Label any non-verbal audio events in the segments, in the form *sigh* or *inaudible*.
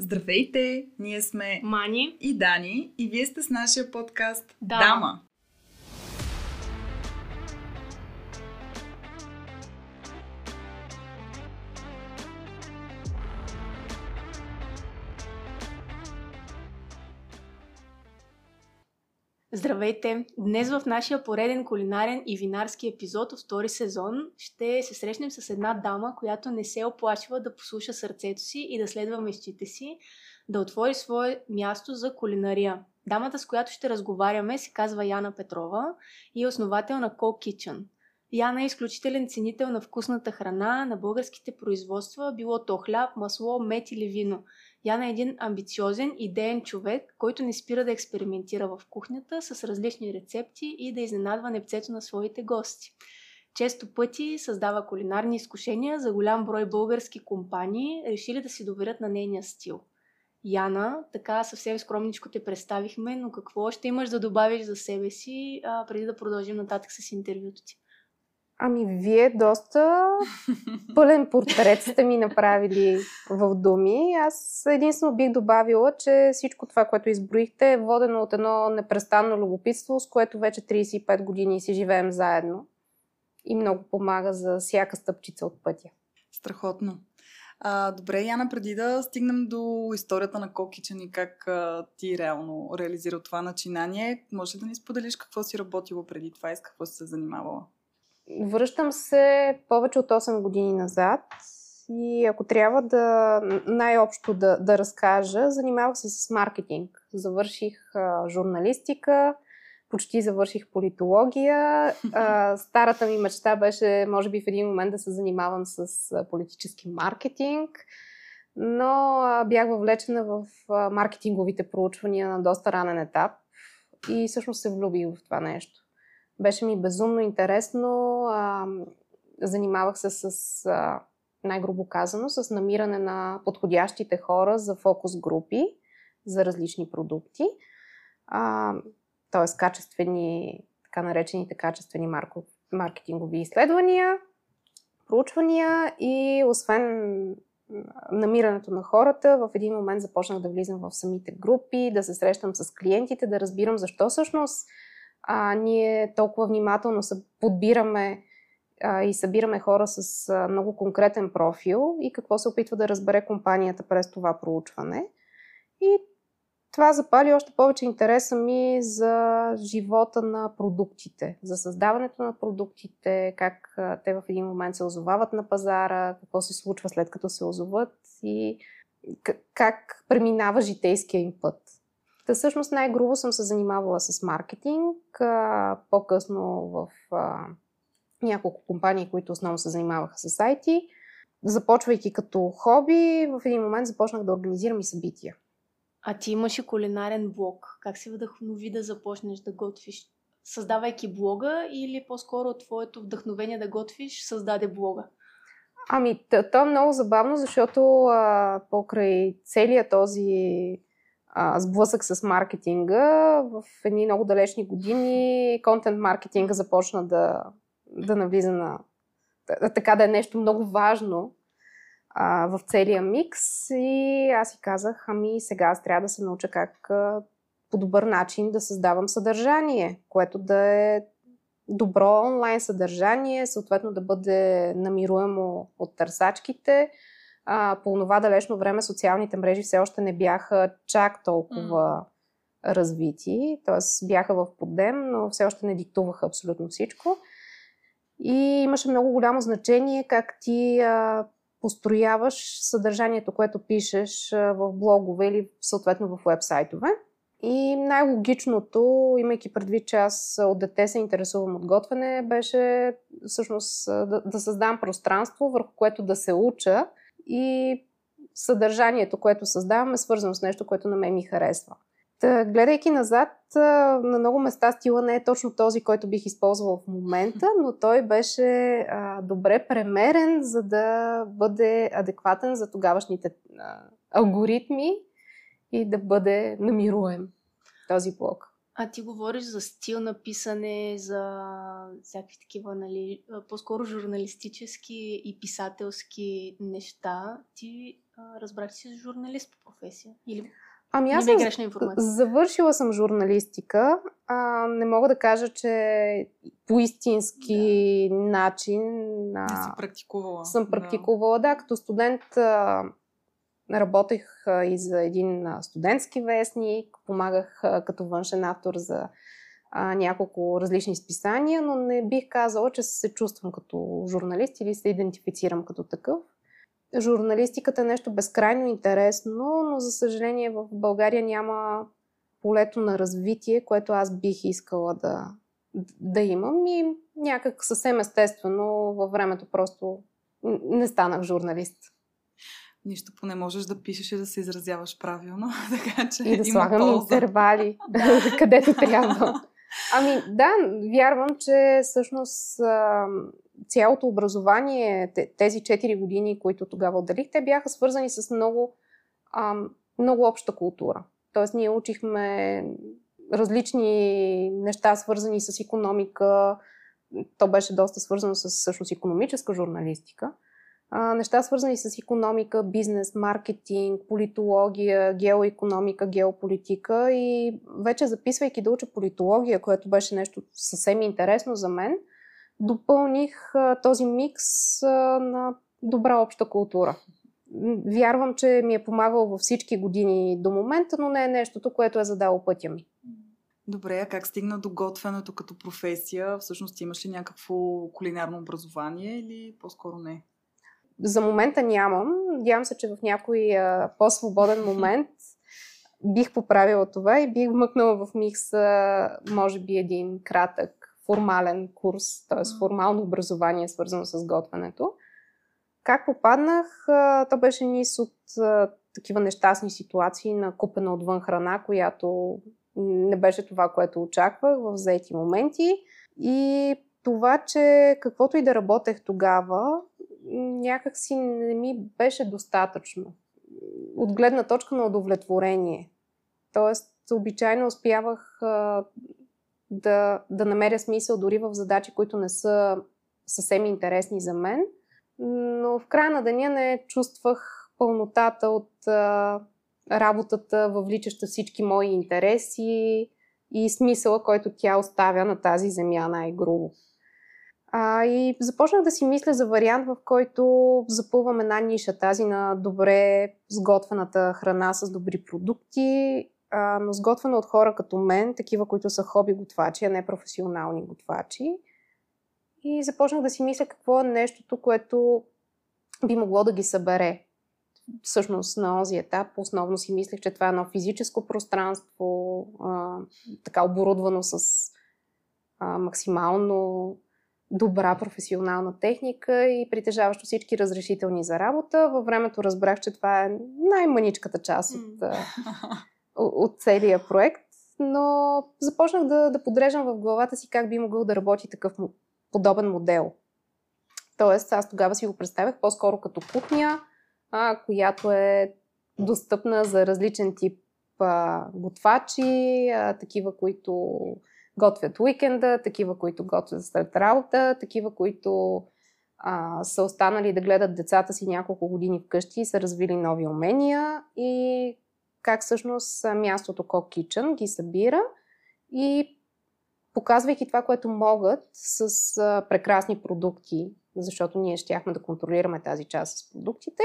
Здравейте! Ние сме Мани и Дани и вие сте с нашия подкаст Дама. Дама. Здравейте! Днес в нашия пореден кулинарен и винарски епизод от втори сезон ще се срещнем с една дама, която не се е оплашила да послуша сърцето си и да следва мечтите си, да отвори свое място за кулинария. Дамата, с която ще разговаряме, се казва Яна Петрова и е основател на Co Kitchen. Яна е изключителен ценител на вкусната храна, на българските производства, било то хляб, масло, мед или вино. Яна е един амбициозен, идеен човек, който не спира да експериментира в кухнята с различни рецепти и да изненадва непцето на своите гости. Често пъти създава кулинарни изкушения за голям брой български компании, решили да си доверят на нейния стил. Яна, така съвсем скромничко те представихме, но какво ще имаш да добавиш за себе си, а, преди да продължим нататък с интервюто ти? Ами, вие доста пълен портрет сте ми направили в думи. Аз единствено бих добавила, че всичко това, което изброихте, е водено от едно непрестанно любопитство, с което вече 35 години си живеем заедно. И много помага за всяка стъпчица от пътя. Страхотно. А, добре, Яна, преди да стигнем до историята на Кокичен и как а, ти реално реализира това начинание, може да ни споделиш какво си работила преди това и с какво си се занимавала? Връщам се повече от 8 години назад и ако трябва да най-общо да, да разкажа, занимавах се с маркетинг. Завърших а, журналистика, почти завърших политология. А, *laughs* старата ми мечта беше, може би в един момент да се занимавам с политически маркетинг, но а, бях въвлечена в а, маркетинговите проучвания на доста ранен етап и всъщност се влюбих в това нещо. Беше ми безумно интересно. А, занимавах се с, а, най-грубо казано, с намиране на подходящите хора за фокус групи за различни продукти. А, т.е. качествени, така наречените качествени марко, маркетингови изследвания, проучвания и освен намирането на хората, в един момент започнах да влизам в самите групи, да се срещам с клиентите, да разбирам защо всъщност а, ние толкова внимателно подбираме а, и събираме хора с а, много конкретен профил и какво се опитва да разбере компанията през това проучване. И това запали още повече интереса ми за живота на продуктите, за създаването на продуктите, как те в един момент се озовават на пазара, какво се случва след като се озоват и как преминава житейския им път. Та всъщност най-грубо съм се занимавала с маркетинг, по-късно в няколко компании, които основно се занимаваха с IT. Започвайки като хоби, в един момент започнах да организирам и събития. А ти имаш и кулинарен блог. Как се вдъхнови да започнеш да готвиш? Създавайки блога или по-скоро твоето вдъхновение да готвиш създаде блога? Ами, то е много забавно, защото а, покрай целият този а, сблъсък с маркетинга. В едни много далечни години контент маркетинга започна да, да навлиза на така да е нещо много важно а, в целия микс и аз си казах, ами сега аз трябва да се науча как по добър начин да създавам съдържание, което да е добро онлайн съдържание, съответно да бъде намируемо от търсачките, а, по това далечно време социалните мрежи все още не бяха чак толкова mm. развити, т.е. бяха в подем, но все още не диктуваха абсолютно всичко. И имаше много голямо значение как ти а, построяваш съдържанието, което пишеш а, в блогове или съответно в вебсайтове. И най-логичното, имайки предвид, че аз от дете се интересувам от готвене, беше всъщност да, да създам пространство, върху което да се уча и съдържанието, което създавам е свързано с нещо, което на мен ми харесва. Та, гледайки назад, на много места стила не е точно този, който бих използвал в момента, *laughs* но той беше а, добре премерен, за да бъде адекватен за тогавашните а, алгоритми и да бъде намируем този блок. А ти говориш за стил на писане, за всякакви такива, нали, по-скоро журналистически и писателски неща. Ти а, разбрах, че си журналист по професия. Или Ами аз не съм бе грешна информация. завършила съм журналистика. А, не мога да кажа, че по истински начин Не си а, практикувала. съм практикувала. Да, като студент а, работех и за един студентски вестник, помагах като външен автор за няколко различни списания, но не бих казала, че се чувствам като журналист или се идентифицирам като такъв. Журналистиката е нещо безкрайно интересно, но за съжаление в България няма полето на развитие, което аз бих искала да, да имам и някак съвсем естествено във времето просто не станах журналист. Нищо поне можеш да пишеш и да се изразяваш правилно, *laughs* така че И да има слагам полза. интервали, *laughs* *laughs* където трябва. Ами да, вярвам, че всъщност цялото образование, те- тези 4 години, които тогава отделих, те бяха свързани с много, много обща култура. Тоест ние учихме различни неща, свързани с економика. То беше доста свързано с всъщност економическа журналистика. А, неща свързани с економика, бизнес, маркетинг, политология, геоекономика, геополитика и вече записвайки да уча политология, което беше нещо съвсем интересно за мен, допълних а, този микс а, на добра обща култура. Вярвам, че ми е помагал във всички години до момента, но не е нещото, което е задало пътя ми. Добре, а как стигна до готвенето като професия? Всъщност имаш ли някакво кулинарно образование или по-скоро не? За момента нямам. Надявам се, че в някой а, по-свободен момент бих поправила това и бих вмъкнала в микс, може би, един кратък формален курс, т.е. Формално образование, свързано с готвенето. Как попаднах? То беше низ от такива нещастни ситуации на купена отвън храна, която не беше това, което очаквах в заети моменти. И това, че каквото и да работех тогава, някак си не ми беше достатъчно. От гледна точка на удовлетворение. Тоест, обичайно успявах а, да, да намеря смисъл дори в задачи, които не са съвсем интересни за мен, но в края на деня не чувствах пълнотата от а, работата, въвличаща всички мои интереси и смисъла, който тя оставя на тази земя най-грубо. А, и започнах да си мисля за вариант, в който запълвам една ниша, тази на добре сготвената храна с добри продукти, а, но сготвена от хора като мен, такива, които са хоби готвачи, а не професионални готвачи. И започнах да си мисля какво е нещото, което би могло да ги събере. Всъщност на този етап основно си мислех, че това е едно физическо пространство, а, така оборудвано с а, максимално добра професионална техника и притежаващо всички разрешителни за работа. Във времето разбрах, че това е най-маничката част от, от целия проект, но започнах да, да подреждам в главата си как би могъл да работи такъв подобен модел. Тоест, аз тогава си го представях по-скоро като кухня, а, която е достъпна за различен тип а, готвачи, а, такива, които готвят уикенда, такива, които готвят след работа, такива, които а, са останали да гледат децата си няколко години вкъщи и са развили нови умения и как всъщност мястото Cook Kitchen ги събира и показвайки това, което могат с а, прекрасни продукти, защото ние щяхме да контролираме тази част с продуктите,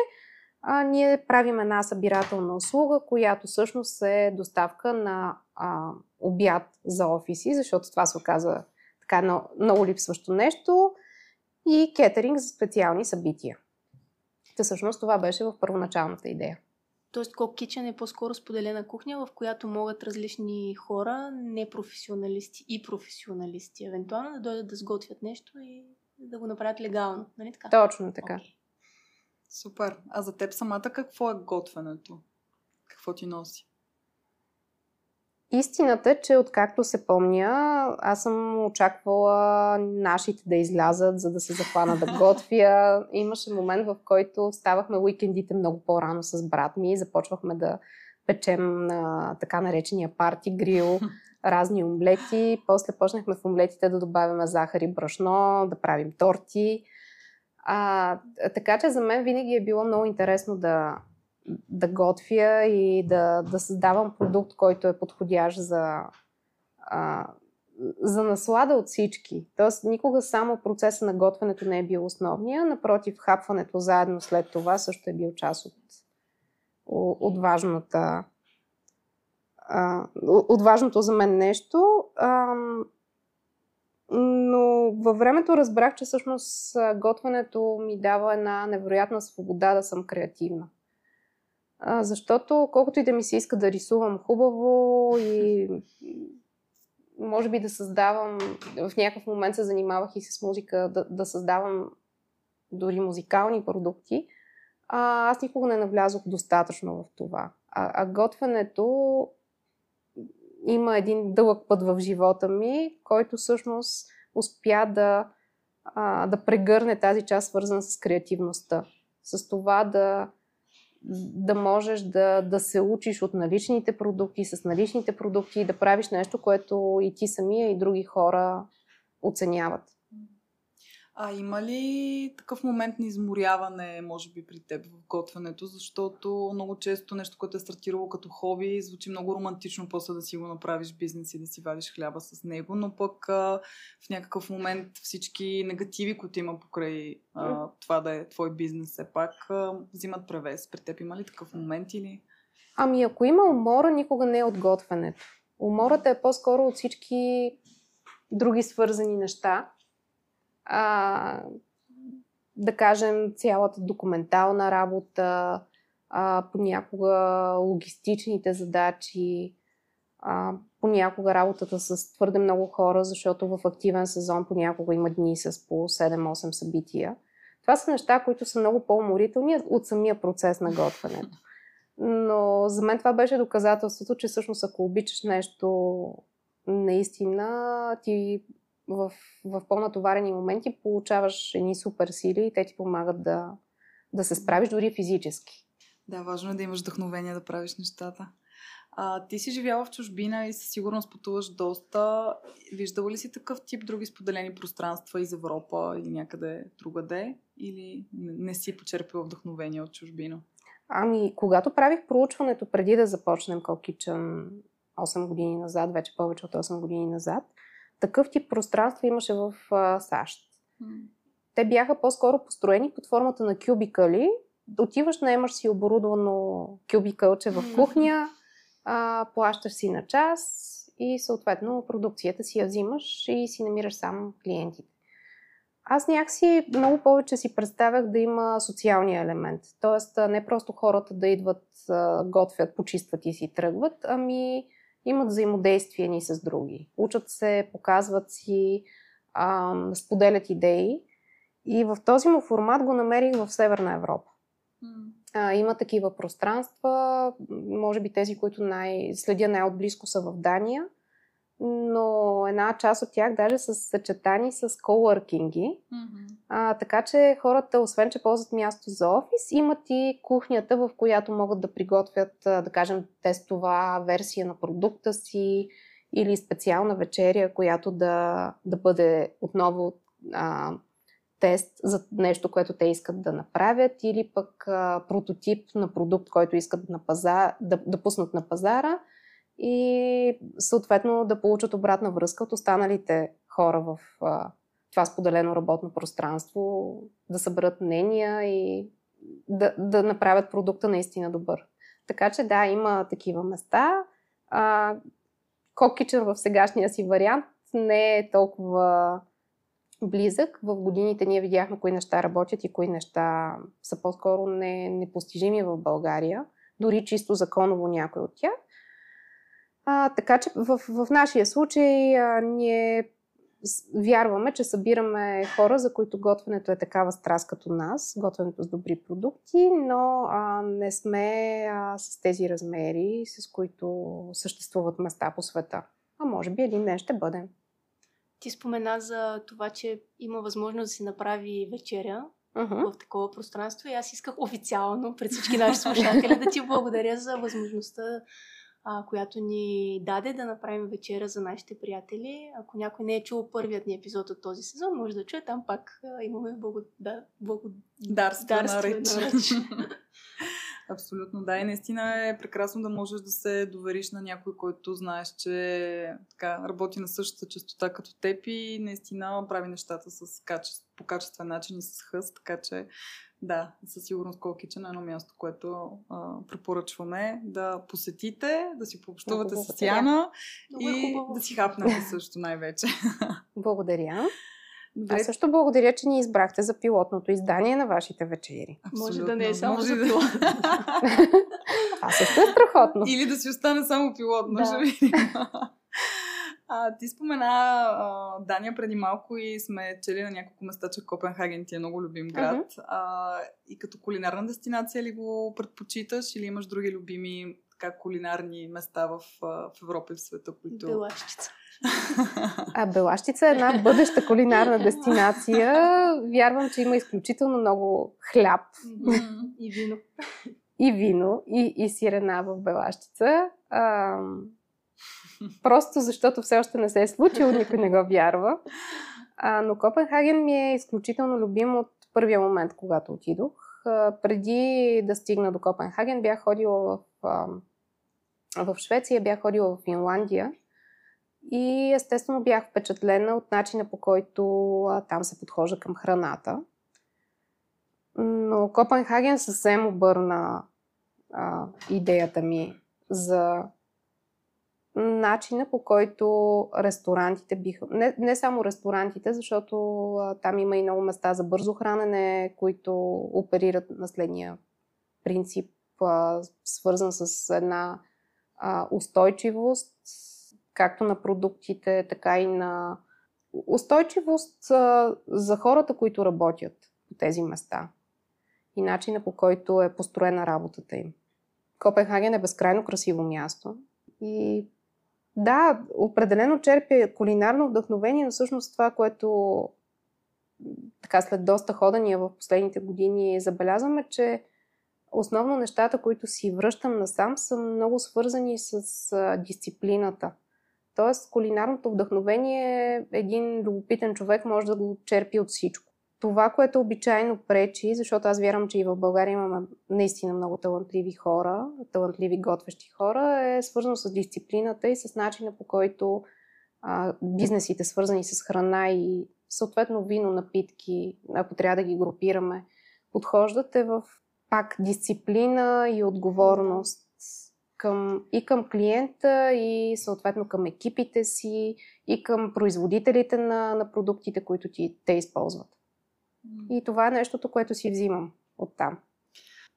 а, ние правим една събирателна услуга, която всъщност е доставка на а, обяд за офиси, защото това се оказа така много, много липсващо нещо и кетеринг за специални събития. Та всъщност това беше в първоначалната идея. Тоест, Cook Kitchen е по-скоро споделена кухня, в която могат различни хора, непрофесионалисти и професионалисти, евентуално да дойдат да сготвят нещо и да го направят легално. Нали така? Точно така. Окей. Супер. А за теб самата какво е готвенето? Какво ти носи? Истината е, че откакто се помня, аз съм очаквала нашите да излязат, за да се захвана да готвя. Имаше момент, в който ставахме уикендите много по-рано с брат ми и започвахме да печем на така наречения парти грил, *laughs* разни омлети. После почнахме в омлетите да добавяме захар и брашно, да правим торти. А, така че за мен винаги е било много интересно да, да готвя и да, да създавам продукт, който е подходящ за, а, за наслада от всички. Тоест, никога само процеса на готвенето не е бил основния, напротив, хапването заедно след това също е бил част от, от важната от важното за мен нещо. но във времето разбрах, че всъщност готвенето ми дава една невероятна свобода да съм креативна. Защото колкото и да ми се иска да рисувам хубаво и може би да създавам, в някакъв момент се занимавах и с музика, да, да създавам дори музикални продукти, а, аз никога не навлязох достатъчно в това. А, а готвенето има един дълъг път в живота ми, който всъщност успя да, а, да прегърне тази част, свързана с креативността. С това да, да можеш да, да се учиш от наличните продукти, с наличните продукти и да правиш нещо, което и ти самия, и други хора оценяват. А има ли такъв момент на изморяване, може би, при теб в готвенето? Защото много често нещо, което е стартирало като хоби, звучи много романтично после да си го направиш бизнес и да си вадиш хляба с него, но пък а, в някакъв момент всички негативи, които има покрай а, това да е твой бизнес, все пак а, взимат превес. При теб има ли такъв момент или... Ами ако има умора, никога не е от готвенето. Умората е по-скоро от всички други свързани неща а, да кажем, цялата документална работа, а, понякога логистичните задачи, а, понякога работата с твърде много хора, защото в активен сезон понякога има дни с по 7-8 събития. Това са неща, които са много по-уморителни от самия процес на готвенето. Но за мен това беше доказателството, че всъщност ако обичаш нещо наистина, ти в, в по-натоварени моменти получаваш едни супер сили и те ти помагат да, да се справиш дори физически. Да, важно е да имаш вдъхновение да правиш нещата. А, ти си живяла в чужбина и със сигурност пътуваш доста. Виждала ли си такъв тип други споделени пространства из Европа или някъде другаде? Или не, не си почерпила вдъхновение от чужбина? Ами, когато правих проучването преди да започнем Кокичън 8 години назад, вече повече от 8 години назад, такъв тип пространство имаше в а, САЩ. Mm. Те бяха по-скоро построени под формата на кюбикали. Отиваш, наемаш си оборудвано кюбикълче в кухня, а, плащаш си на час и съответно продукцията си я взимаш и си намираш сам клиентите. Аз някакси много повече си представях да има социалния елемент. Тоест не просто хората да идват, готвят, почистват и си тръгват, ами имат взаимодействие ни с други. Учат се, показват си, а, споделят идеи. И в този му формат го намерих в Северна Европа. А, има такива пространства, може би тези, които най- следя най-отблизко са в Дания но една част от тях даже са съчетани с коуъркинги. Mm-hmm. А, така че хората, освен че ползват място за офис, имат и кухнята, в която могат да приготвят, да кажем, тестова версия на продукта си или специална вечеря, която да, да бъде отново а, тест за нещо, което те искат да направят, или пък а, прототип на продукт, който искат на пазар, да, да пуснат на пазара и съответно да получат обратна връзка от останалите хора в а, това споделено работно пространство, да съберат мнения и да, да направят продукта наистина добър. Така че да, има такива места. А, в сегашния си вариант не е толкова близък. В годините ние видяхме кои неща работят и кои неща са по-скоро не, непостижими в България. Дори чисто законово някой от тях. А, така че в, в нашия случай а, ние вярваме, че събираме хора, за които готвенето е такава страст като нас, готвенето с добри продукти, но а, не сме а, с тези размери, с които съществуват места по света. А може би един ден ще бъдем. Ти спомена за това, че има възможност да се направи вечеря uh-huh. в такова пространство и аз исках официално пред всички наши слушатели да ти благодаря за възможността а, която ни даде да направим вечера за нашите приятели. Ако някой не е чул първият ни епизод от този сезон, може да чуе. Там пак а, имаме благо... да, благодарство на реч. *laughs* Абсолютно, да. И наистина е прекрасно да можеш да се довериш на някой, който знаеш, че така, работи на същата частота като теб и наистина прави нещата с качество, по качествен начин и с хъст, така че да, със сигурност Kitchen е едно място, което а, препоръчваме да посетите, да си пообщувате с Яна е и да си хапнете също най-вече. *laughs* Благодаря. Добре. Аз също благодаря, че ни избрахте за пилотното издание на вашите вечери. Абсолютно. Може да не е само Може за пилот. *laughs* Това също е страхотно. Или да си остане само пилотно, да. ще видим. *laughs* А, ти спомена а, Дания преди малко и сме чели на няколко места, че Копенхаген ти е много любим град. Uh-huh. А, и като кулинарна дестинация ли го предпочиташ или имаш други любими така, кулинарни места в, в Европа и в света, които... Белащица. *laughs* А Белащица е една бъдеща кулинарна дестинация. Вярвам, че има изключително много хляб. И вино. И вино, и, и сирена в Белащица. А, просто защото все още не се е случило, никой не го вярва. А, но Копенхаген ми е изключително любим от първия момент, когато отидох. А, преди да стигна до Копенхаген, бях ходила в, а, в Швеция, бях ходила в Финландия и естествено бях впечатлена от начина по който а, там се подхожда към храната. Но Копенхаген съвсем обърна а, идеята ми за начина по който ресторантите биха. Не, не само ресторантите, защото а, там има и много места за бързо хранене, които оперират на следния принцип, а, свързан с една а, устойчивост, както на продуктите, така и на устойчивост а, за хората, които работят по тези места и начина по който е построена работата им. Копенхаген е безкрайно красиво място и да, определено черпя кулинарно вдъхновение, но всъщност това, което така след доста ходания в последните години забелязваме, че основно нещата, които си връщам насам, са много свързани с дисциплината. Тоест, кулинарното вдъхновение, един любопитен човек може да го черпи от всичко това, което обичайно пречи, защото аз вярвам, че и в България имаме наистина много талантливи хора, талантливи готвещи хора, е свързано с дисциплината и с начина по който а, бизнесите, свързани с храна и съответно вино, напитки, ако трябва да ги групираме, подхождат е в пак дисциплина и отговорност към, и към клиента, и съответно към екипите си, и към производителите на, на продуктите, които ти, те използват. И това е нещото, което си взимам от там.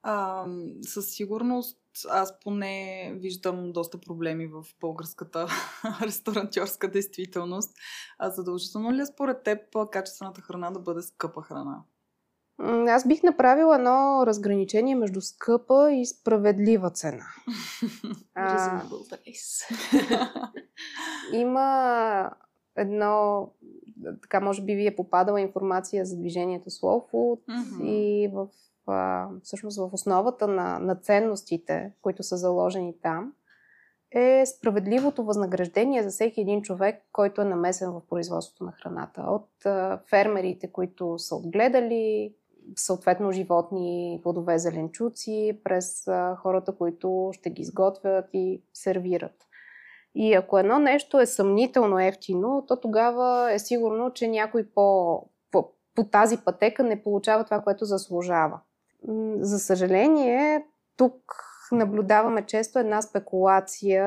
А, със сигурност аз поне виждам доста проблеми в българската *laughs* ресторантьорска действителност. А задължително ли е според теб качествената храна да бъде скъпа храна? Аз бих направила едно разграничение между скъпа и справедлива цена. *laughs* а, *laughs* има едно така може би ви е попадала информация за движението Slow Food mm-hmm. и в, а, всъщност в основата на, на ценностите, които са заложени там, е справедливото възнаграждение за всеки един човек, който е намесен в производството на храната. От а, фермерите, които са отгледали съответно животни, плодове, зеленчуци, през а, хората, които ще ги изготвят и сервират. И ако едно нещо е съмнително ефтино, то тогава е сигурно, че някой по, по, по тази пътека не получава това, което заслужава. За съжаление, тук наблюдаваме често една спекулация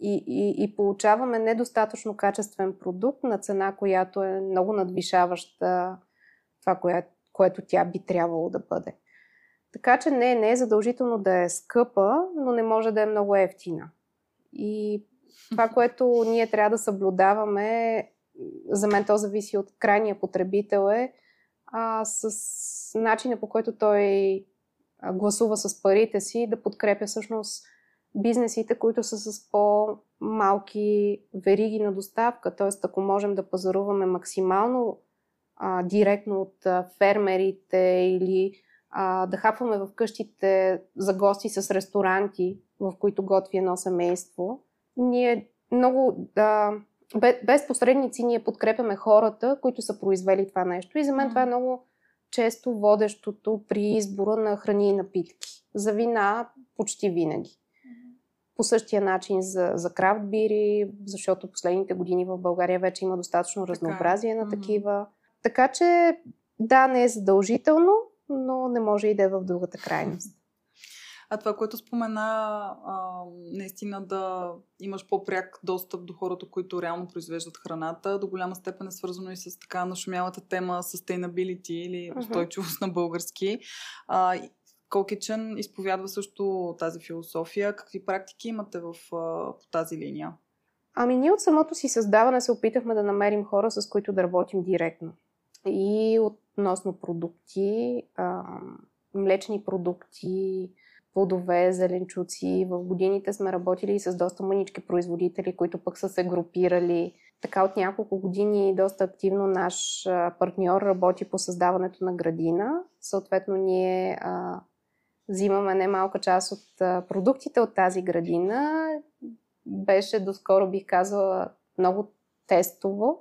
и, и, и получаваме недостатъчно качествен продукт на цена, която е много надвишаваща това, кое, което тя би трябвало да бъде. Така че не, не е задължително да е скъпа, но не може да е много ефтина. И това, което ние трябва да съблюдаваме, за мен то зависи от крайния потребител е а, с начина по който той гласува с парите си, да подкрепя всъщност бизнесите, които са с по-малки вериги на доставка. Т.е. ако можем да пазаруваме максимално а, директно от а, фермерите или а, да хапваме в къщите за гости с ресторанти, в които готви едно семейство, ние много, да, без посредници ние подкрепяме хората, които са произвели това нещо. И за мен това е много често водещото при избора на храни и напитки. За вина почти винаги. По същия начин за, за крафт бири, защото последните години в България вече има достатъчно разнообразие на такива. Така че да, не е задължително, но не може и да е в другата крайност. А това, което спомена, а, наистина да имаш по-пряк достъп до хората, които реално произвеждат храната, до голяма степен е свързано и с така нашумялата тема sustainability или устойчивост uh-huh. на български. А, Колкичен изповядва също тази философия. Какви практики имате в, по тази линия? Ами ние от самото си създаване се опитахме да намерим хора, с които да работим директно. И относно продукти, а, млечни продукти, плодове, зеленчуци. В годините сме работили и с доста мънички производители, които пък са се групирали. Така от няколко години доста активно наш партньор работи по създаването на градина. Съответно, ние а, взимаме немалка част от а, продуктите от тази градина. Беше доскоро, бих казала, много тестово,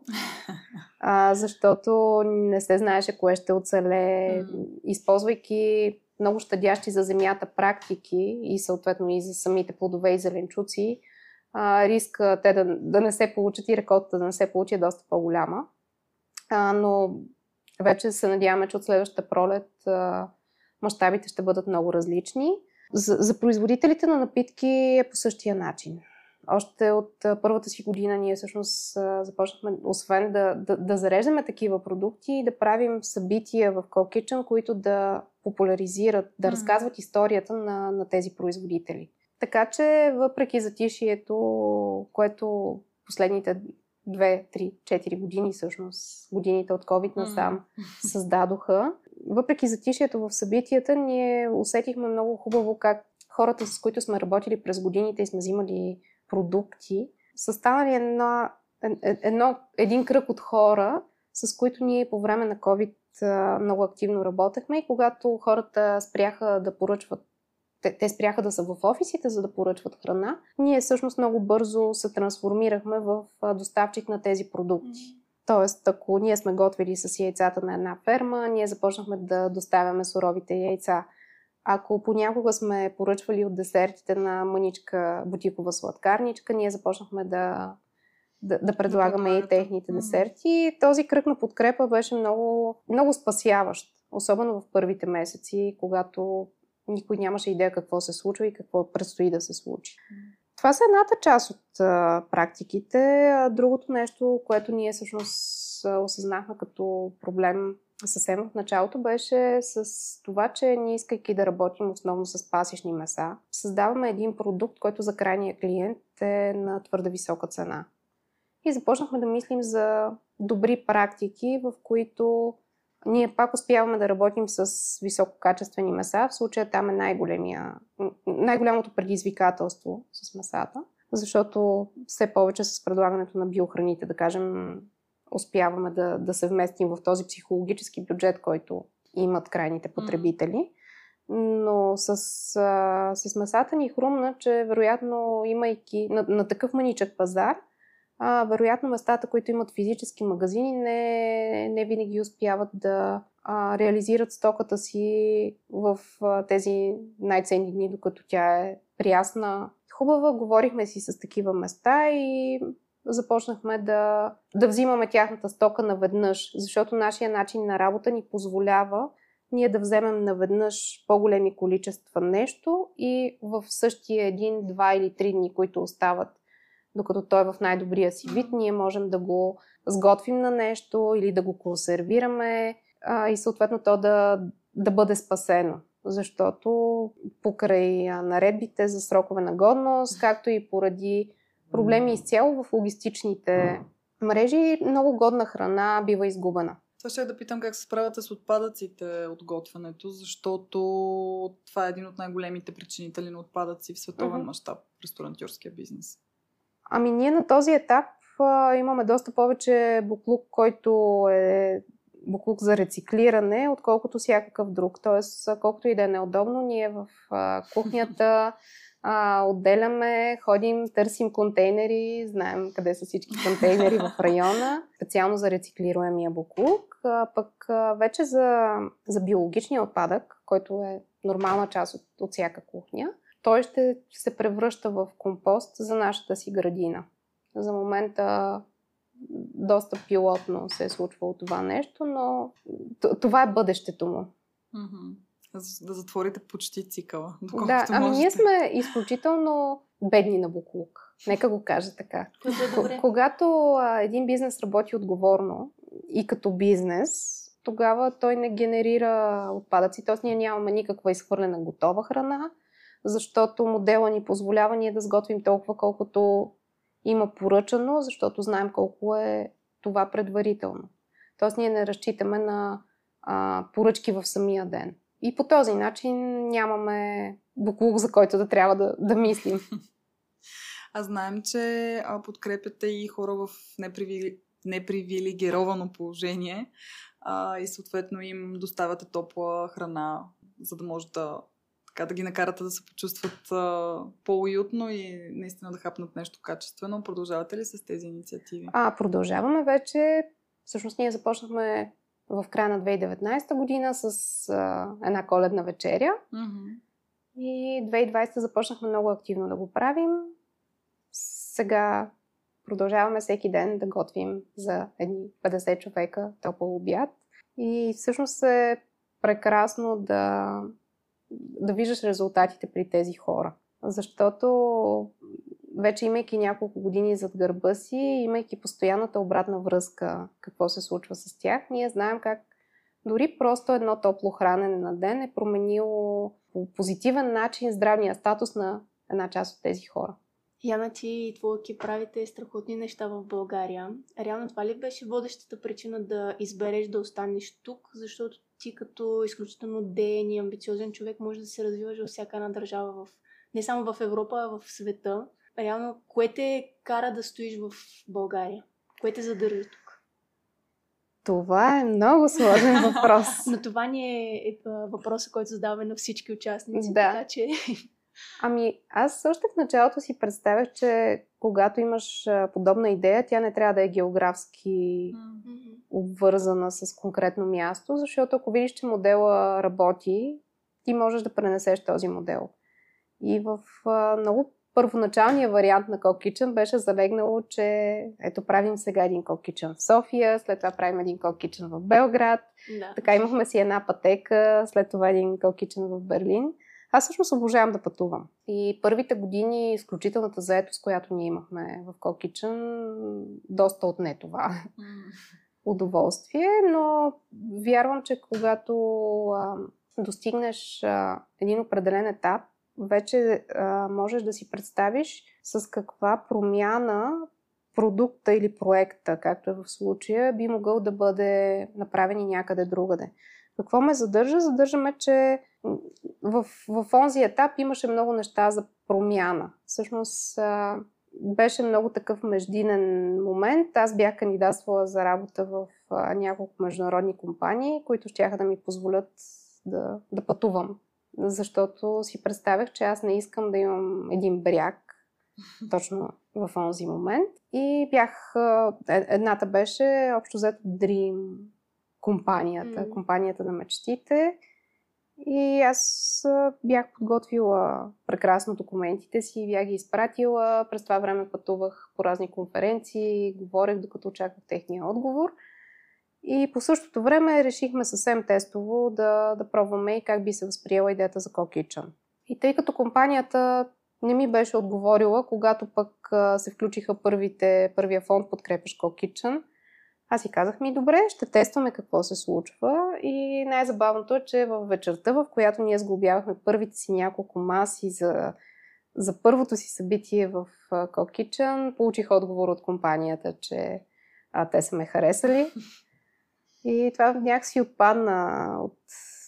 *laughs* а, защото не се знаеше кое ще оцеле. Използвайки много щадящи за земята практики и съответно и за самите плодове и зеленчуци, а, риска те да, да не се получат и реколтата да не се получи е доста по-голяма. А, но вече се надяваме, че от следващата пролет а, мащабите ще бъдат много различни. За, за производителите на напитки е по същия начин. Още от първата си година ние всъщност започнахме, освен да, да, да зареждаме такива продукти, да правим събития в Call Kitchen, които да популяризират, да mm. разказват историята на, на тези производители. Така че, въпреки затишието, което последните 2, 3, 4 години, всъщност, годините от COVID насам, mm. създадоха, въпреки затишието в събитията, ние усетихме много хубаво как хората, с които сме работили през годините и сме взимали продукти, са станали една, едно, един кръг от хора, с които ние по време на COVID много активно работехме и когато хората спряха да поръчват те, те спряха да са в офисите, за да поръчват храна. Ние всъщност много бързо се трансформирахме в доставчик на тези продукти. Тоест, ако ние сме готвили с яйцата на една ферма, ние започнахме да доставяме суровите яйца. Ако понякога сме поръчвали от десертите на мъничка бутикова сладкарничка, ние започнахме да, да, да предлагаме да и техните десерти. Този кръг на подкрепа беше много, много спасяващ, особено в първите месеци, когато никой нямаше идея какво се случва и какво предстои да се случи. Това са едната част от а, практиките. Другото нещо, което ние всъщност осъзнахме като проблем съвсем в началото беше с това, че ние искайки да работим основно с пасишни меса, създаваме един продукт, който за крайния клиент е на твърде висока цена. И започнахме да мислим за добри практики, в които ние пак успяваме да работим с висококачествени меса. В случая там е най-голямото предизвикателство с месата, защото все повече с предлагането на биохраните, да кажем, успяваме да, да се вместим в този психологически бюджет, който имат крайните потребители. Но с, а, с месата ни хрумна, че вероятно имайки на, на такъв маничък пазар, а, вероятно местата, които имат физически магазини, не, не винаги успяват да а, реализират стоката си в а, тези най-ценни дни, докато тя е прясна. Хубава, говорихме си с такива места и започнахме да, да взимаме тяхната стока наведнъж, защото нашия начин на работа ни позволява ние да вземем наведнъж по-големи количества нещо и в същия един, два или три дни, които остават, докато той е в най-добрия си вид, ние можем да го сготвим на нещо или да го консервираме а, и съответно то да, да бъде спасено. Защото покрай наредбите за срокове на годност, както и поради проблеми изцяло в логистичните мрежи, много годна храна бива изгубена. Това ще да питам как се справяте с отпадъците от готвенето, защото това е един от най-големите причинители на отпадъци в световен мащаб в ресторантьорския бизнес. Ами ние на този етап а, имаме доста повече буклук, който е буклук за рециклиране, отколкото всякакъв друг. Тоест, колкото и да е неудобно, ние в а, кухнята *laughs* А, отделяме, ходим, търсим контейнери, знаем къде са всички контейнери в района, специално за рециклируемия буклук. А, пък а, вече за, за биологичния отпадък, който е нормална част от, от всяка кухня, той ще се превръща в компост за нашата си градина. За момента доста пилотно се е случвало това нещо, но това е бъдещето му. Mm-hmm. Да затворите почти цикъла. *laughs* Да, ами можете. ние сме изключително бедни на буклук. Нека го кажа така. Добре. Когато а, един бизнес работи отговорно и като бизнес, тогава той не генерира отпадъци. Тоест ние нямаме никаква изхвърлена готова храна, защото модела ни позволява ние да сготвим толкова, колкото има поръчано, защото знаем колко е това предварително. Тоест ние не разчитаме на а, поръчки в самия ден. И по този начин нямаме буклук, за който да трябва да, да мислим. А знаем, че подкрепяте и хора в непривили... непривилегировано положение а, и съответно им доставяте топла храна, за да може да така да ги накарате да се почувстват а, по-уютно и наистина да хапнат нещо качествено. Продължавате ли с тези инициативи? А, продължаваме вече. Всъщност ние започнахме в края на 2019 година с а, една коледна вечеря. Mm-hmm. И 2020 започнахме много активно да го правим. Сега продължаваме всеки ден да готвим за едни 50 човека топъл обяд. И всъщност е прекрасно да да виждаш резултатите при тези хора. Защото вече имайки няколко години зад гърба си, имайки постоянната обратна връзка, какво се случва с тях, ние знаем как дори просто едно топло хранене на ден е променило по позитивен начин здравния статус на една част от тези хора. Яна, ти и твой екип правите страхотни неща в България. Реално това ли беше водещата причина да избереш да останеш тук? Защото ти като изключително ден и амбициозен човек може да се развиваш във всяка една държава, в, не само в Европа, а в света. Реално, кое те кара да стоиш в България? Кое те задържа тук? Това е много сложен *laughs* въпрос. Но това ни е, е въпроса, който задаваме на всички участници. Да. Така че Ами, аз също в началото си представях, че когато имаш подобна идея, тя не трябва да е географски mm-hmm. обвързана с конкретно място, защото ако видиш, че модела работи, ти можеш да пренесеш този модел. И в много първоначалния вариант на Cold Kitchen беше залегнало, че ето правим сега един Cold Kitchen в София, след това правим един Cold Kitchen в Белград. Да. Така имахме си една пътека, след това един Cold Kitchen в Берлин. Аз всъщност обожавам да пътувам. И първите години, изключителната заетост, която ние имахме в Кокичън, доста отне това удоволствие, но вярвам, че когато а, достигнеш а, един определен етап, вече а, можеш да си представиш с каква промяна продукта или проекта, както е в случая, би могъл да бъде направен и някъде другаде. Какво ме задържа? Задържаме, че в, в онзи етап имаше много неща за промяна. Всъщност беше много такъв междинен момент. Аз бях кандидатствала за работа в няколко международни компании, които ще да ми позволят да, да пътувам. Защото си представях, че аз не искам да имам един бряг точно в онзи момент. И бях... Е, едната беше общо взето Dream компанията, mm. компанията на мечтите. И аз бях подготвила прекрасно документите си, бях ги изпратила. През това време пътувах по разни конференции, говорех докато очаквах техния отговор. И по същото време решихме съвсем тестово да, да пробваме и как би се възприела идеята за Co-Kitchen. И тъй като компанията не ми беше отговорила, когато пък се включиха първите, първия фонд подкрепяш Co-Kitchen, аз си казах ми, добре, ще тестваме какво се случва и най-забавното е, че в вечерта, в която ние сглобявахме първите си няколко маси за, за първото си събитие в Cock Kitchen, получих отговор от компанията, че а, те са ме харесали. И това някакси отпадна от,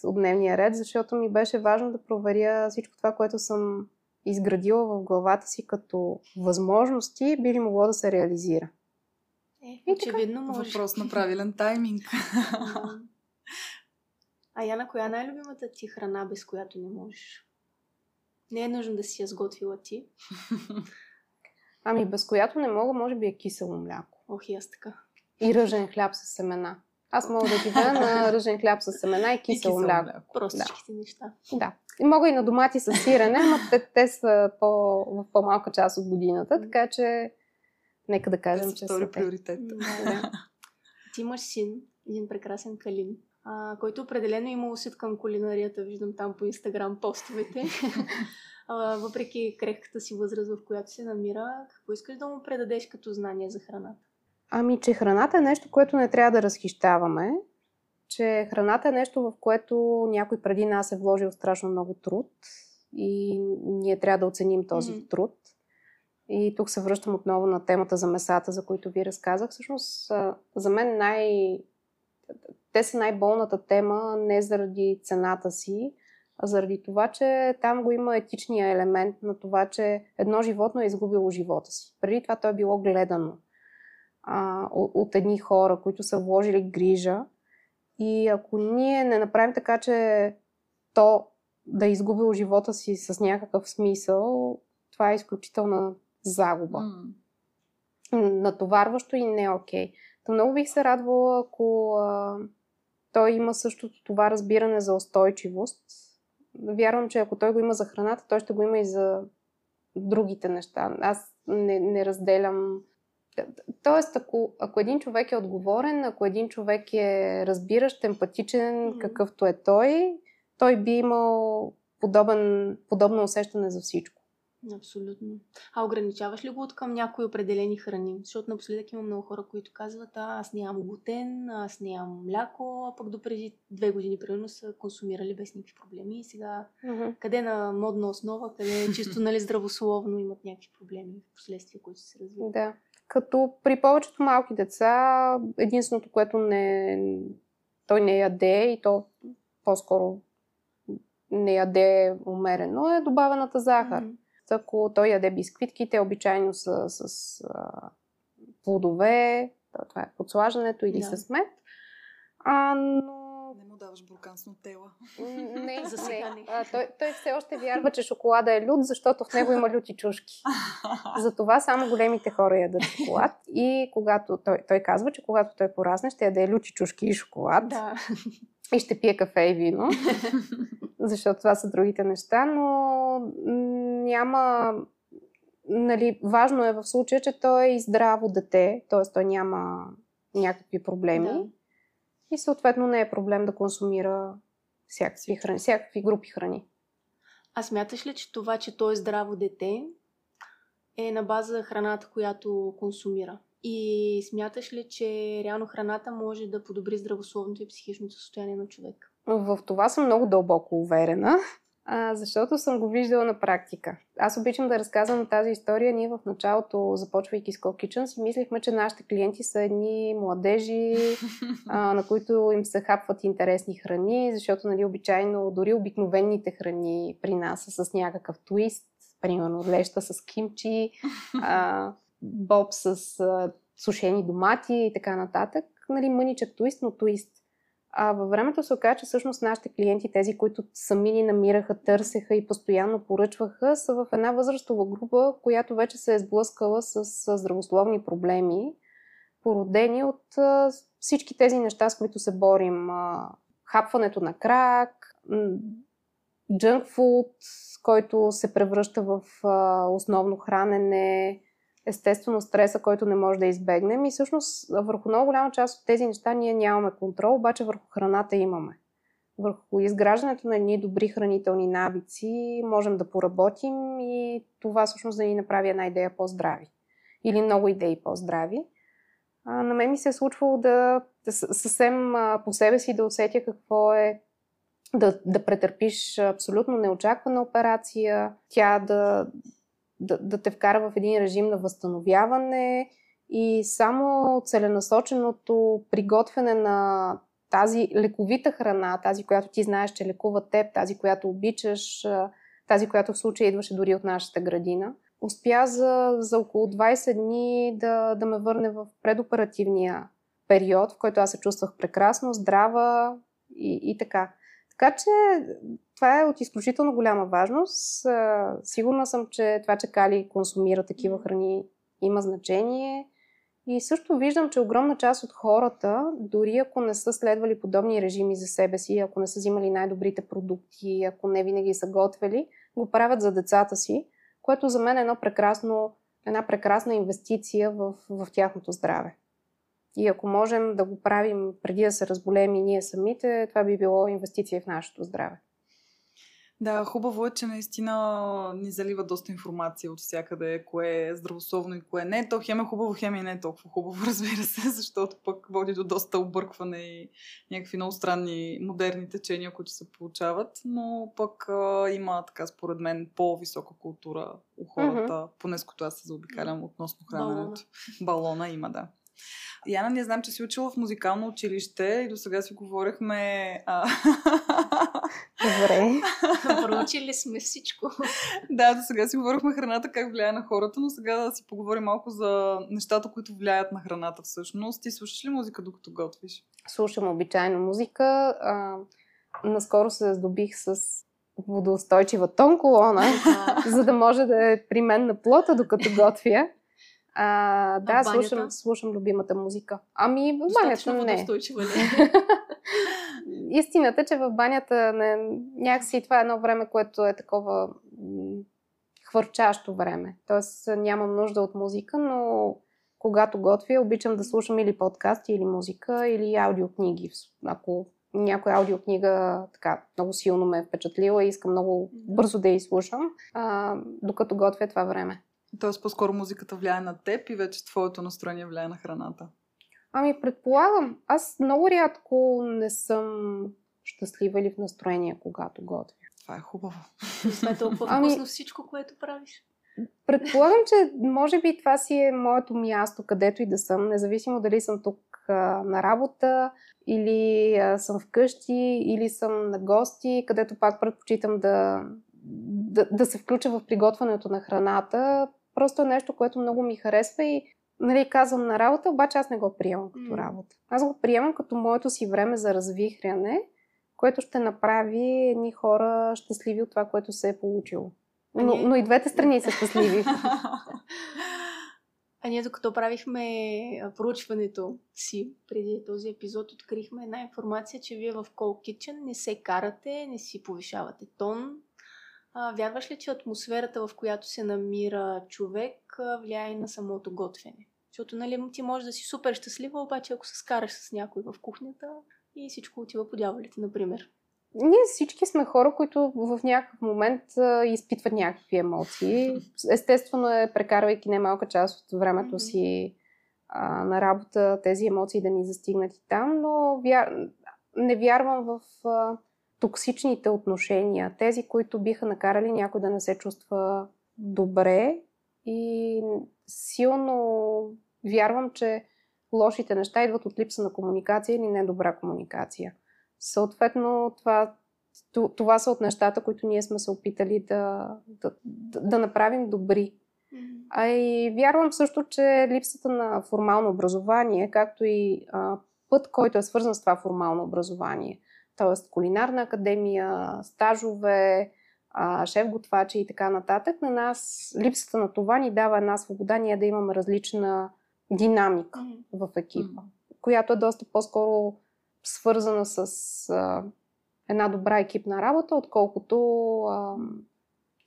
от дневния ред, защото ми беше важно да проверя всичко това, което съм изградила в главата си като възможности, би ли могло да се реализира. Е, очевидно може. Въпрос на *laughs* правилен тайминг. А Яна, коя е най-любимата ти храна, без която не можеш? Не е нужно да си я сготвила ти. Ами без която не мога, може би е кисело мляко. Ох, и аз така. И ръжен хляб с семена. Аз мога да живея на *laughs* ръжен хляб с семена и кисело, кисело мляко. мляко. Простичките неща. Да. И мога и на домати с сирене, но те, те са по, в по-малка част от годината, така че нека да кажем, че са те. приоритет. *laughs* Да. Ти имаш син, един прекрасен Калин, а, който определено има усет към кулинарията, виждам там по инстаграм постовете. *laughs* а, въпреки крехката си възраст, в която се намира, какво искаш да му предадеш като знание за храната? Ами, че храната е нещо, което не трябва да разхищаваме, че храната е нещо, в което някой преди нас е вложил страшно много труд и ние трябва да оценим този Мгм. труд. И тук се връщам отново на темата за месата, за които ви разказах. Всъщност, за мен най... те са най-болната тема не заради цената си, а заради това, че там го има етичния елемент на това, че едно животно е изгубило живота си. Преди това то е било гледано а, от, едни хора, които са вложили грижа. И ако ние не направим така, че то да е изгубило живота си с някакъв смисъл, това е изключителна загуба. М. Натоварващо и не е окей. Та много бих се радвала, ако а, той има същото това разбиране за устойчивост. Вярвам, че ако той го има за храната, той ще го има и за другите неща. Аз не, не разделям. Тоест, ако, ако един човек е отговорен, ако един човек е разбиращ, емпатичен, какъвто е той, той би имал подобен, подобно усещане за всичко. Абсолютно. А ограничаваш ли го от към някои определени храни? Защото напоследък има много хора, които казват, а, аз нямам глутен, аз нямам мляко, а пък допреди две години, примерно, са консумирали без никакви проблеми. И сега, къде на модна основа, къде чисто нали, здравословно имат някакви проблеми в последствия, които се развиват. Да. Като при повечето малки деца, единственото, което не, той не яде и то по-скоро не яде умерено, е добавената захар. Мгм. Ако той яде бисквитки, те обичайно са с а, плодове, то- това е подслаждането или Да. с мед. А, но Даваш буркан с нутела. м, не, За *laughs* сега не. А, той, той все още вярва, че шоколада е лют, защото в него има люти чушки. *laughs* Затова само големите хора ядат шоколад. И когато той, той казва, че когато той порасне, ще яде люти чушки и шоколад. Да. И ще пие кафе и вино. *laughs* защото това са другите неща, но няма. Нали, важно е в случая, че той е и здраво дете, т.е. той няма някакви проблеми. Да. И съответно не е проблем да консумира всякакви, храни, всякакви групи храни. А смяташ ли, че това, че той е здраво дете, е на база храната, която консумира? И смяташ ли, че реално храната може да подобри здравословното и психичното състояние на човек? В това съм много дълбоко уверена, а, защото съм го виждала на практика. Аз обичам да разказвам тази история. Ние в началото, започвайки с Kitchen, си мислихме, че нашите клиенти са едни младежи, а, на които им се хапват интересни храни, защото нали, обичайно дори обикновените храни при нас са с някакъв твист, примерно леща с кимчи, а, боб с а, сушени домати и така нататък. Нали, мъничък твист, но твист. А във времето се оказа, че всъщност нашите клиенти, тези, които сами ни намираха, търсеха и постоянно поръчваха, са в една възрастова група, която вече се е сблъскала с, здравословни проблеми, породени от всички тези неща, с които се борим. Хапването на крак, джънк фуд, който се превръща в основно хранене, естествено стреса, който не може да избегнем. И всъщност върху много голяма част от тези неща ние нямаме контрол, обаче върху храната имаме. Върху изграждането на едни добри хранителни навици можем да поработим и това всъщност да ни направи една идея по-здрави. Или много идеи по-здрави. А, на мен ми се е случвало да, да съвсем а, по себе си да усетя какво е да, да претърпиш абсолютно неочаквана операция, тя да, да, да те вкара в един режим на възстановяване и само целенасоченото приготвяне на тази лековита храна, тази, която ти знаеш, че лекува теб, тази, която обичаш, тази, която в случая идваше дори от нашата градина, успя за, за около 20 дни да, да ме върне в предоперативния период, в който аз се чувствах прекрасно, здрава и, и така. Така че това е от изключително голяма важност. Сигурна съм, че това, че Кали консумира такива храни, има значение. И също виждам, че огромна част от хората, дори ако не са следвали подобни режими за себе си, ако не са взимали най-добрите продукти, ако не винаги са готвили, го правят за децата си, което за мен е едно прекрасно, една прекрасна инвестиция в, в тяхното здраве. И ако можем да го правим преди да се разболем и ние самите, това би било инвестиция в нашето здраве. Да, хубаво е, че наистина ни залива доста информация от всякъде, кое е здравословно и кое не. То хем е хубаво, хем и не е толкова хубаво, *laughs* разбира се, защото пък води до доста объркване и някакви много странни модерни течения, които се получават. Но пък а, има, така според мен, по-висока култура у хората, mm-hmm. поне с която аз се заобикалям относно храненето. Балона. Балона има, да. Яна, не знам, че си учила в музикално училище и до сега си говорихме... А... Добре. *laughs* Проучили сме всичко. да, до сега си говорихме храната как влияе на хората, но сега да си поговорим малко за нещата, които влияят на храната всъщност. Ти слушаш ли музика докато готвиш? Слушам обичайно музика. А, наскоро се здобих с водоустойчива тон колона, *laughs* за да може да е при мен на плота, докато готвя. А, да, а слушам, слушам любимата музика. Ами, в банята не. *laughs* Истината е, че в банята не, някакси това е едно време, което е такова хвърчащо време. Тоест нямам нужда от музика, но когато готвя, обичам да слушам или подкасти, или музика, или аудиокниги. Ако някоя аудиокнига така много силно ме е впечатлила и искам много бързо да я изслушам, а, докато готвя това време. Тоест по-скоро музиката влияе на теб и вече твоето настроение влияе на храната. Ами предполагам. Аз много рядко не съм щастлива или в настроение, когато готвя. Това е хубаво. Това е *laughs* толкова ами, вкусно всичко, което правиш. Предполагам, че може би това си е моето място, където и да съм, независимо дали съм тук а, на работа или а, съм вкъщи, или съм на гости, където пак предпочитам да, да, да се включа в приготвянето на храната Просто е нещо, което много ми харесва и нали, казвам на работа, обаче аз не го приемам като mm. работа. Аз го приемам като моето си време за развихряне, което ще направи едни хора щастливи от това, което се е получило. Но, но и двете страни са щастливи. *laughs* А ние докато правихме проучването си преди този епизод, открихме една информация, че вие в Cold Kitchen не се карате, не си повишавате тон, а, вярваш ли, че атмосферата, в която се намира човек, влияе и на самото готвене? Защото нали, ти можеш да си супер щастлива, обаче ако се скараш с някой в кухнята и всичко отива по дяволите, например. Ние всички сме хора, които в някакъв момент изпитват някакви емоции. Естествено е, прекарвайки немалка част от времето си а, на работа, тези емоции да ни застигнат и там, но вяр... не вярвам в а, токсичните отношения, тези, които биха накарали някой да не се чувства добре и силно вярвам, че лошите неща идват от липса на комуникация или недобра комуникация. Съответно, това, това са от нещата, които ние сме се опитали да, да, да направим добри. А и вярвам също, че липсата на формално образование, както и а, път, който е свързан с това формално образование – т.е. кулинарна академия, стажове, шеф-готвачи и така нататък. На нас липсата на това ни дава една свобода ние да имаме различна динамика mm-hmm. в екипа, mm-hmm. която е доста по-скоро свързана с а, една добра екипна работа, отколкото а,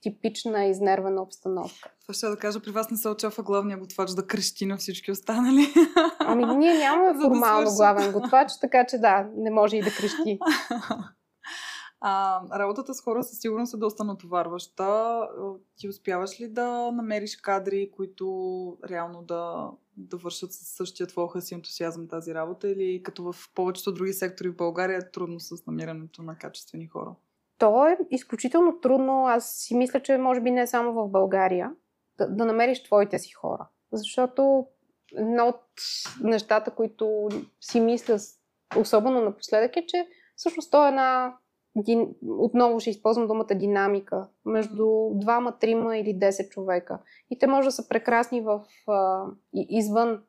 типична изнервена обстановка. Това ще да кажа, при вас не се очаква главния готвач да крещи на всички останали. Ами ние нямаме *laughs* формално да главен готвач, *laughs* така че да, не може и да крещи. *laughs* А, работата с хора със сигурност е доста натоварваща. Ти успяваш ли да намериш кадри, които реално да, да вършат със същия твой хъс и ентусиазъм тази работа или като в повечето други сектори в България е трудно с намирането на качествени хора? То е изключително трудно. Аз си мисля, че може би не само в България, да, да намериш твоите си хора. Защото едно от нещата, които си мисля, особено напоследък, е, че всъщност то е една отново ще използвам думата динамика, между двама, трима или 10 човека. И те може да са прекрасни в, извън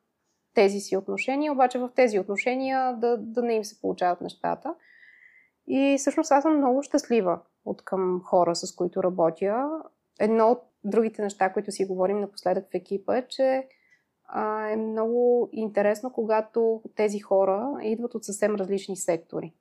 тези си отношения, обаче в тези отношения да, да не им се получават нещата. И всъщност аз съм много щастлива от към хора, с които работя. Едно от другите неща, които си говорим напоследък в екипа е, че а, е много интересно, когато тези хора идват от съвсем различни сектори.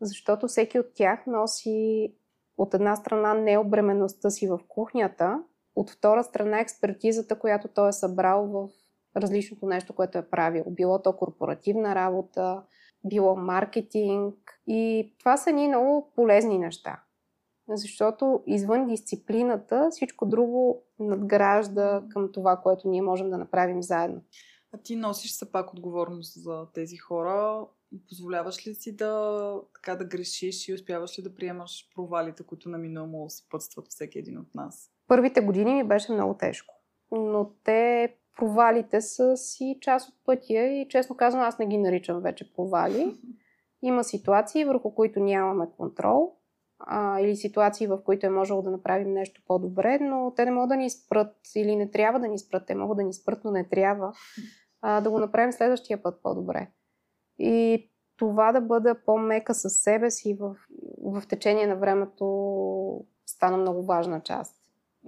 Защото всеки от тях носи от една страна необременността си в кухнята, от втора страна експертизата, която той е събрал в различното нещо, което е правил. Било то корпоративна работа, било маркетинг. И това са ни много полезни неща. Защото извън дисциплината, всичко друго надгражда към това, което ние можем да направим заедно. А ти носиш се пак отговорност за тези хора. Позволяваш ли си да, така да грешиш и успяваш ли да приемаш провалите, които наминуемо съпътстват всеки един от нас? Първите години ми беше много тежко. Но те, провалите са си част от пътя и честно казвам, аз не ги наричам вече провали. *laughs* Има ситуации, върху които нямаме контрол а, или ситуации, в които е можело да направим нещо по-добре, но те не могат да ни спрат или не трябва да ни спрат. Те могат да ни спрат, но не трябва а, да го направим следващия път по-добре. И това да бъда по-мека със себе си в, в течение на времето стана много важна част.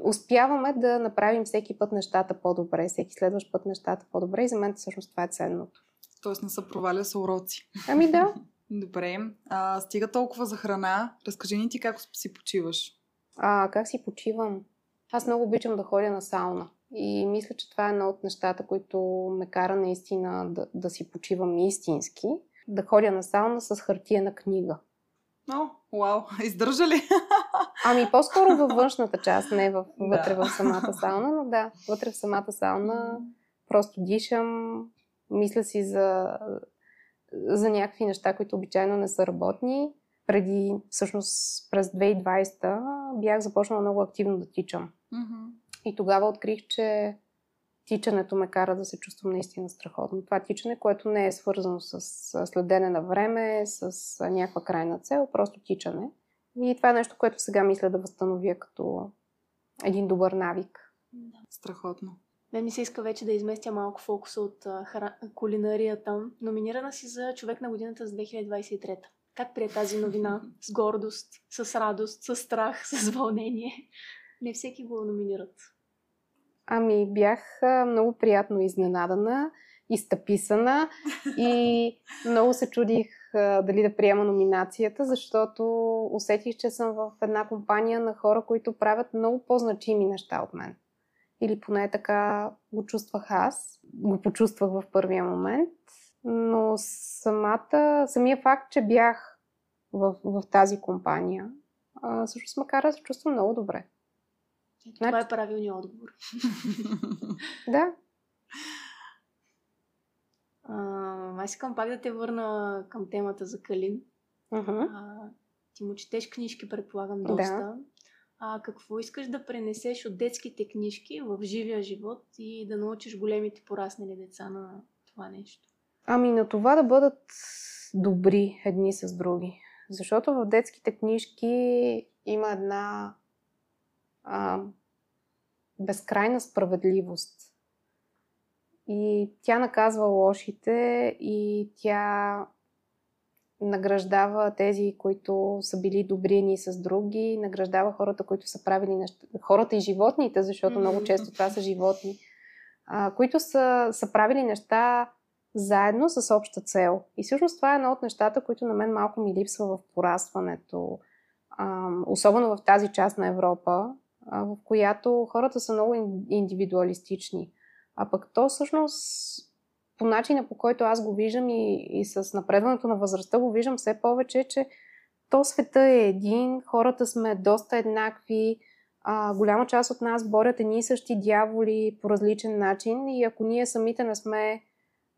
Успяваме да направим всеки път нещата по-добре, всеки следващ път нещата по-добре и за мен всъщност това е ценното. Тоест не са проваля, са уроци. Ами да. *laughs* Добре. А, стига толкова за храна. Разкажи ни ти как си почиваш. А, как си почивам? Аз много обичам да ходя на сауна. И мисля, че това е едно от нещата, които ме кара наистина да, да си почивам истински. Да ходя на сауна с хартиена книга. О, вау, *laughs* издържа ли? Ами по-скоро във външната част, не в, вътре да. в самата сауна, но да, вътре в самата сауна просто дишам, мисля си за, за някакви неща, които обичайно не са работни. Преди, всъщност през 2020 бях започнала много активно да тичам. Mm-hmm. И тогава открих, че тичането ме кара да се чувствам наистина страхотно. Това тичане, което не е свързано с следене на време, с някаква крайна цел, просто тичане. И това е нещо, което сега мисля да възстановя като един добър навик. Страхотно. Мен ми се иска вече да изместя малко фокуса от хра... кулинарията. Номинирана си за човек на годината за 2023. Как прие тази новина? *laughs* С гордост, с радост, с страх, с вълнение? Не всеки го номинират. Ами бях много приятно изненадана, изтъписана и *laughs* много се чудих дали да приема номинацията, защото усетих, че съм в една компания на хора, които правят много по-значими неща от мен. Или поне така го чувствах аз. Го почувствах в първия момент. Но самата, самия факт, че бях в, в тази компания, всъщност ме кара да се чувствам много добре. Това значи... е правилният отговор. *laughs* да. А, аз искам пак да те върна към темата за Калин. Uh-huh. А, ти му четеш книжки, предполагам, доста. Да. А какво искаш да пренесеш от детските книжки в живия живот и да научиш големите пораснали деца на това нещо? Ами на това да бъдат добри едни с други. Защото в детските книжки има една а, безкрайна справедливост. И тя наказва лошите и тя награждава тези, които са били добри ни с други, награждава хората, които са правили неща, хората и животните, защото mm-hmm. много често това са животни, а, които са, са правили неща заедно с обща цел. И всъщност това е едно от нещата, които на мен малко ми липсва в порастването, а, особено в тази част на Европа, в която хората са много индивидуалистични. А пък то всъщност по начина по който аз го виждам и, и с напредването на възрастта го виждам все повече, че то света е един, хората сме доста еднакви, а, голяма част от нас борят едни и същи дяволи по различен начин и ако ние самите не сме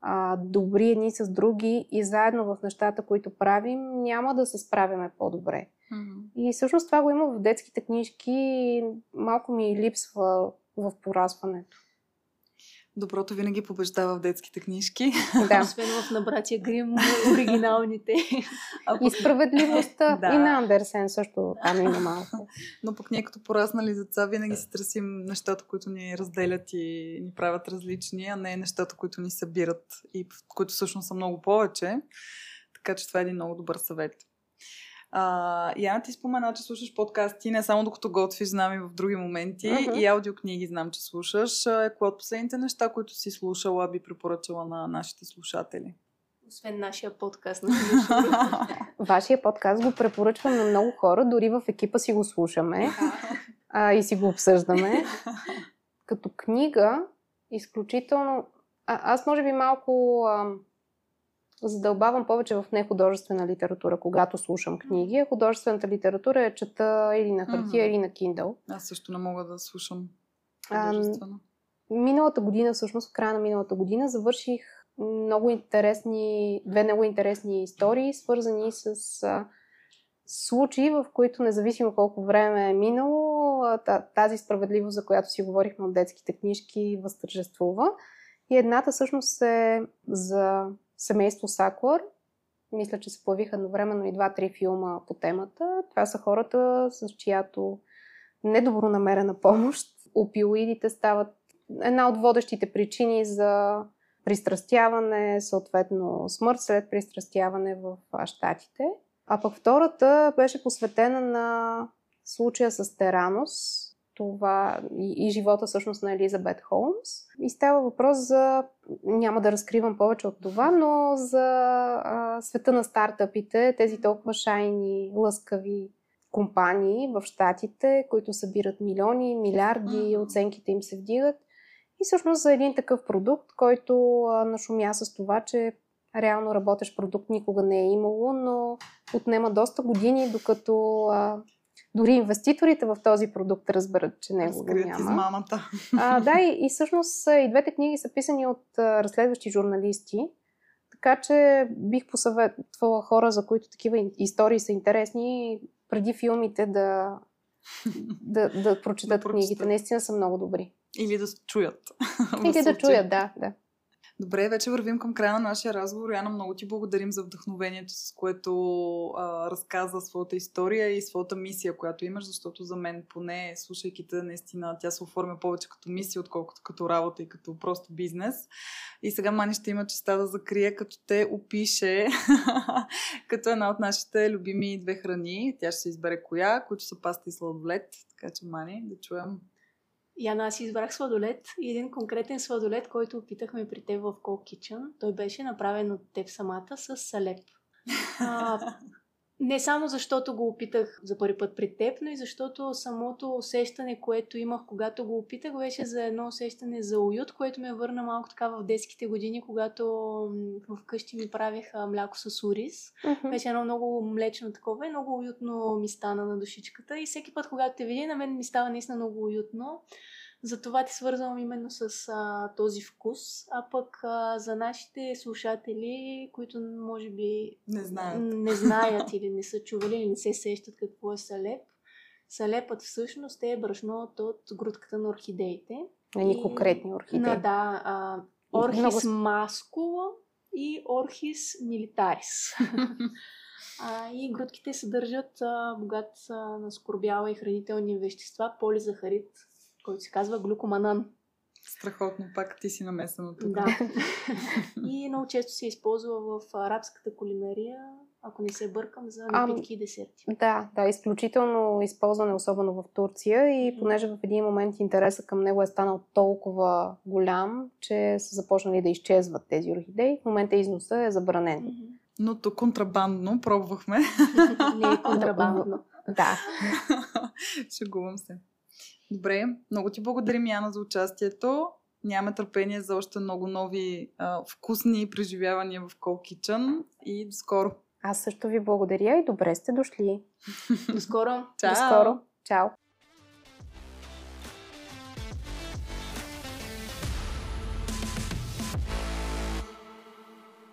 а, добри едни с други и заедно в нещата, които правим, няма да се справяме по-добре. Mm-hmm. И всъщност това го има в детските книжки и малко ми липсва в поразването. Доброто винаги побеждава в детските книжки. Да. Освен в на братия Грим, оригиналните. И справедливостта *laughs* да. и на Андерсен също там има малко. Но пък ние като пораснали деца винаги се търсим нещата, които ни разделят и ни правят различни, а не нещата, които ни събират и които всъщност са много повече. Така че това е един много добър съвет. А, Яна ти спомена, че слушаш подкасти не само докато готвиш, знам и в други моменти. Мгм. И аудиокниги знам, че слушаш. Кое от последните неща, които си слушала, би препоръчала на нашите слушатели? Освен нашия подкаст. *laughs* Вашия подкаст го препоръчвам на много хора, дори в екипа си го слушаме а, и си го обсъждаме. Като книга, изключително... А, аз може би малко а, задълбавам повече в нехудожествена литература, когато слушам книги. А художествената литература я чета или на хартия, Мгм. или на Kindle. Аз също не мога да слушам Ам, художествено. Миналата година, всъщност в края на миналата година, завърших много интересни, две много интересни истории, свързани с а, случаи, в които независимо колко време е минало, а, та- тази справедливост, за която си говорихме от детските книжки, възтържествува. И едната всъщност е за семейство Саклър. Мисля, че се появиха едновременно и два-три филма по темата. Това са хората, с чиято недобронамерена помощ опиоидите стават една от водещите причини за пристрастяване, съответно смърт след пристрастяване в а, Щатите. А пък втората беше посветена на случая с Теранос, това и, и живота всъщност на Елизабет Холмс. И става въпрос за, няма да разкривам повече от това, но за а, света на стартъпите, тези толкова шайни, лъскави компании в Штатите, които събират милиони, милиарди, оценките им се вдигат. И всъщност за един такъв продукт, който а, нашумя с това, че реално работещ продукт никога не е имало, но отнема доста години, докато а, дори инвеститорите в този продукт разберат, че него го няма. измамата. А, *laughs* да, и, и всъщност и двете книги са писани от а, разследващи журналисти, така че бих посъветвала хора, за които такива истории са интересни, преди филмите да, *laughs* да, да прочитат Да книгите. Наистина са много добри. Или да чуят. Или да чуят, да, да. Добре, вече вървим към края на нашия разговор. Яна, много ти благодарим за вдъхновението, с което а, разказа своята история и своята мисия, която имаш, защото за мен поне, слушайки те, наистина тя се оформя повече като мисия, отколкото като работа и като просто бизнес. И сега Мани ще има честа да закрие, като те опише *laughs* като една от нашите любими две храни. Тя ще избере коя, които са паста и сладолет. Така че, Мани, да чуем. Яна, аз избрах сладолет и един конкретен сладолет, който опитахме при теб в Cold Kitchen. Той беше направен от теб самата с салеп. *laughs* не само защото го опитах за първи път при теб, но и защото самото усещане, което имах, когато го опитах, беше за едно усещане за уют, което ме върна малко така в детските години, когато вкъщи ми правеха мляко с ориз. Мгм. Беше едно много млечно такова и много уютно ми стана на душичката. И всеки път, когато те видя, на мен ми става наистина много уютно. Затова ти свързвам именно с а, този вкус. А пък а, за нашите слушатели, които може би Не знаят. не знаят или не са чували или не се сещат какво е салеп, салепът всъщност е брашното от грудката на орхидеите. Едни И- конкретни орхидеи. На, да, а, Орхис много- маскула и Орхис милитарис. *laughs* А, и грудките съдържат а, богат а, на скорбяла и хранителни вещества, полизахарид, който се казва глюкоманан. Страхотно, пак ти си намесено тук. Да. *laughs* и много често се използва в арабската кулинария, ако не се бъркам, за напитки и десерти. Да, да, изключително използване, особено в Турция и понеже в един момент интереса към него е станал толкова голям, че са започнали да изчезват тези орхидеи. В момента износа е забранен. Но то контрабандно пробвахме. не е контрабандно. *laughs* Да, *laughs* Шегувам се. Добре, много ти благодарим, Яна, за участието. Нямаме търпение за още много нови а, вкусни преживявания в Cold Kitchen и до скоро. аз също ви благодаря и добре сте дошли. До скоро! Чао! До скоро. Чао!